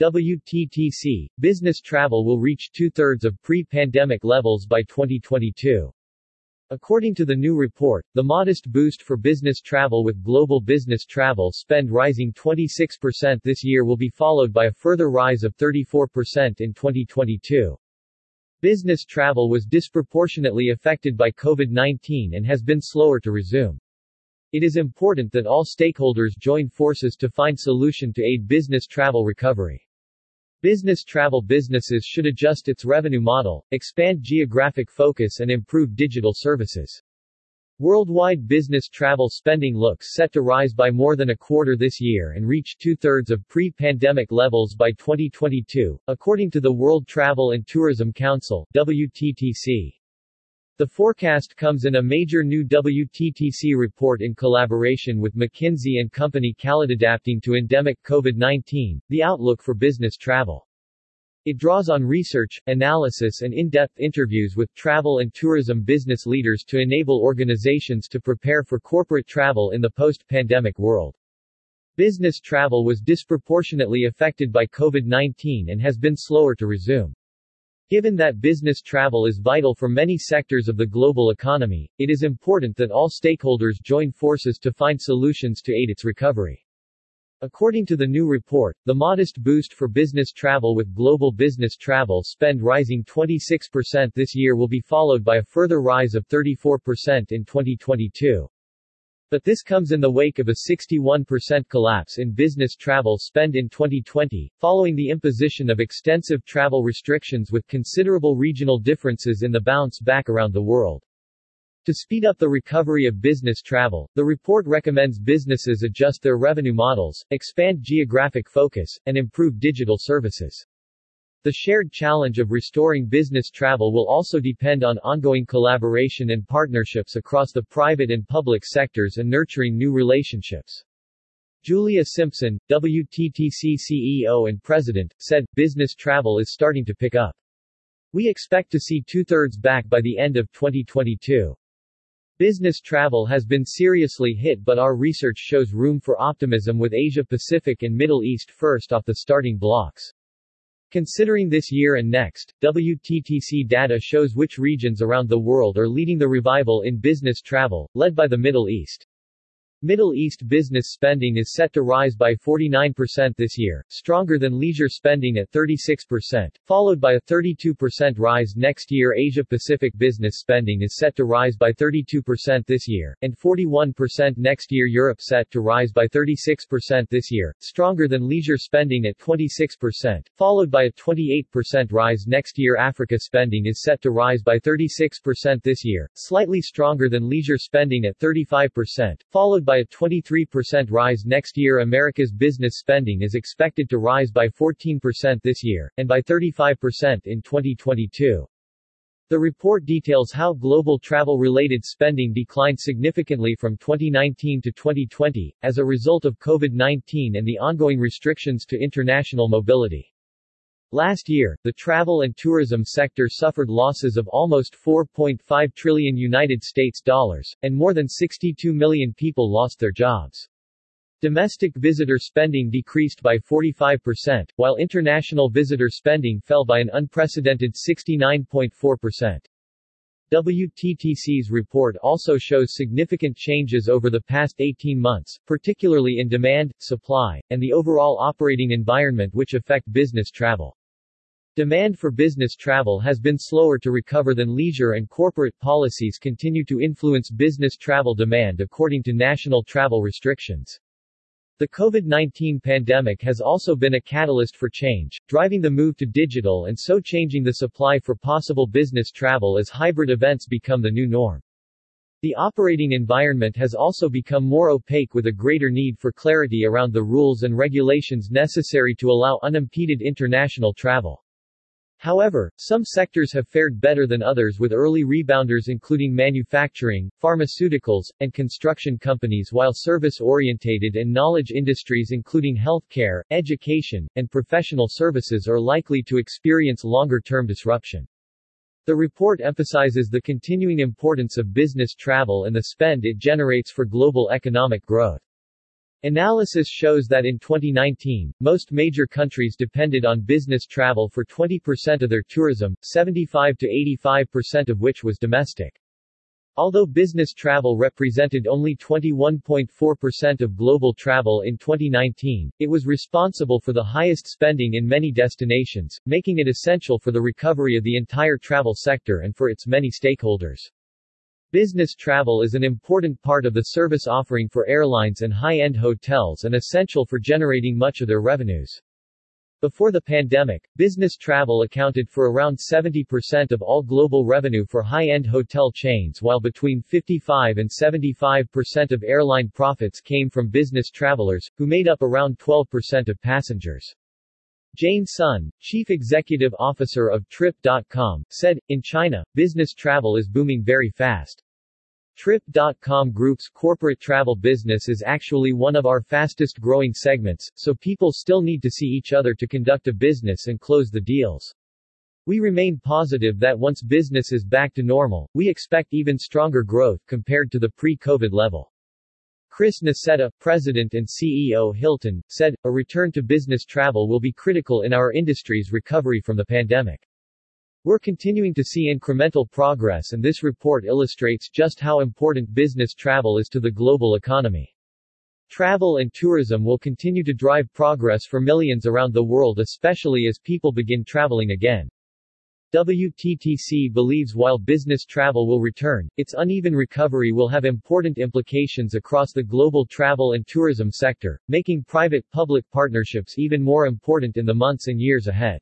WTTC, business travel will reach two-thirds of pre-pandemic levels by 2022. According to the new report, the modest boost for business travel with global business travel spend rising 26% this year will be followed by a further rise of 34% in 2022. Business travel was disproportionately affected by COVID-19 and has been slower to resume. It is important that all stakeholders join forces to find solution to aid business travel recovery. Business travel businesses should adjust its revenue model, expand geographic focus and improve digital services. Worldwide business travel spending looks set to rise by more than a quarter this year and reach two-thirds of pre-pandemic levels by 2022, according to the World Travel and Tourism Council WTTC. The forecast comes in a major new WTTC report in collaboration with McKinsey & Company Adapting to Endemic COVID-19, the outlook for business travel. It draws on research, analysis and in-depth interviews with travel and tourism business leaders to enable organizations to prepare for corporate travel in the post-pandemic world. Business travel was disproportionately affected by COVID-19 and has been slower to resume. Given that business travel is vital for many sectors of the global economy, it is important that all stakeholders join forces to find solutions to aid its recovery. According to the new report, the modest boost for business travel with global business travel spend rising 26% this year will be followed by a further rise of 34% in 2022. But this comes in the wake of a 61% collapse in business travel spend in 2020, following the imposition of extensive travel restrictions with considerable regional differences in the bounce back around the world. To speed up the recovery of business travel, the report recommends businesses adjust their revenue models, expand geographic focus, and improve digital services. The shared challenge of restoring business travel will also depend on ongoing collaboration and partnerships across the private and public sectors and nurturing new relationships. Julia Simpson, WTTC CEO and President, said, business travel is starting to pick up. We expect to see two-thirds back by the end of 2022. Business travel has been seriously hit but our research shows room for optimism with Asia Pacific and Middle East first off the starting blocks. Considering this year and next, WTTC data shows which regions around the world are leading the revival in business travel, led by the Middle East. Middle East business spending is set to rise by 49% this year, stronger than leisure spending at 36%, followed by a 32% rise next year. Asia Pacific business spending is set to rise by 32% this year, and 41% next year. Europe set to rise by 36% this year, stronger than leisure spending at 26%, followed by a 28% rise next year. Africa spending is set to rise by 36% this year, slightly stronger than leisure spending at 35%, followed by by a 23% rise next year America's business spending is expected to rise by 14% this year, and by 35% in 2022. The report details how global travel-related spending declined significantly from 2019 to 2020, as a result of COVID-19 and the ongoing restrictions to international mobility. Last year, the travel and tourism sector suffered losses of almost 4.5 trillion United States dollars, and more than 62 million people lost their jobs. Domestic visitor spending decreased by 45%, while international visitor spending fell by an unprecedented 69.4%. WTTC's report also shows significant changes over the past 18 months, particularly in demand, supply, and the overall operating environment which affect business travel. Demand for business travel has been slower to recover than leisure and corporate policies continue to influence business travel demand according to national travel restrictions. The COVID-19 pandemic has also been a catalyst for change, driving the move to digital and so changing the supply for possible business travel as hybrid events become the new norm. The operating environment has also become more opaque with a greater need for clarity around the rules and regulations necessary to allow unimpeded international travel. However, some sectors have fared better than others with early rebounders including manufacturing, pharmaceuticals, and construction companies while service-orientated and knowledge industries including healthcare, education, and professional services are likely to experience longer-term disruption. The report emphasizes the continuing importance of business travel and the spend it generates for global economic growth. Analysis shows that in 2019, most major countries depended on business travel for 20% of their tourism, 75 to 85% of which was domestic. Although business travel represented only 21.4% of global travel in 2019, it was responsible for the highest spending in many destinations, making it essential for the recovery of the entire travel sector and for its many stakeholders. Business travel is an important part of the service offering for airlines and high-end hotels and essential for generating much of their revenues. Before the pandemic, business travel accounted for around 70% of all global revenue for high-end hotel chains while between 55 and 75% of airline profits came from business travelers, who made up around 12% of passengers. Jane Sun, chief executive officer of Trip.com, said, In China, business travel is booming very fast. Trip.com Group's corporate travel business is actually one of our fastest growing segments, so people still need to see each other to conduct a business and close the deals. We remain positive that once business is back to normal, we expect even stronger growth compared to the pre-COVID level. Chris Nassetta, president and CEO Hilton, said, a return to business travel will be critical in our industry's recovery from the pandemic. We're continuing to see incremental progress and this report illustrates just how important business travel is to the global economy. Travel and tourism will continue to drive progress for millions around the world especially as people begin traveling again. WTTC believes while business travel will return, its uneven recovery will have important implications across the global travel and tourism sector, making private-public partnerships even more important in the months and years ahead.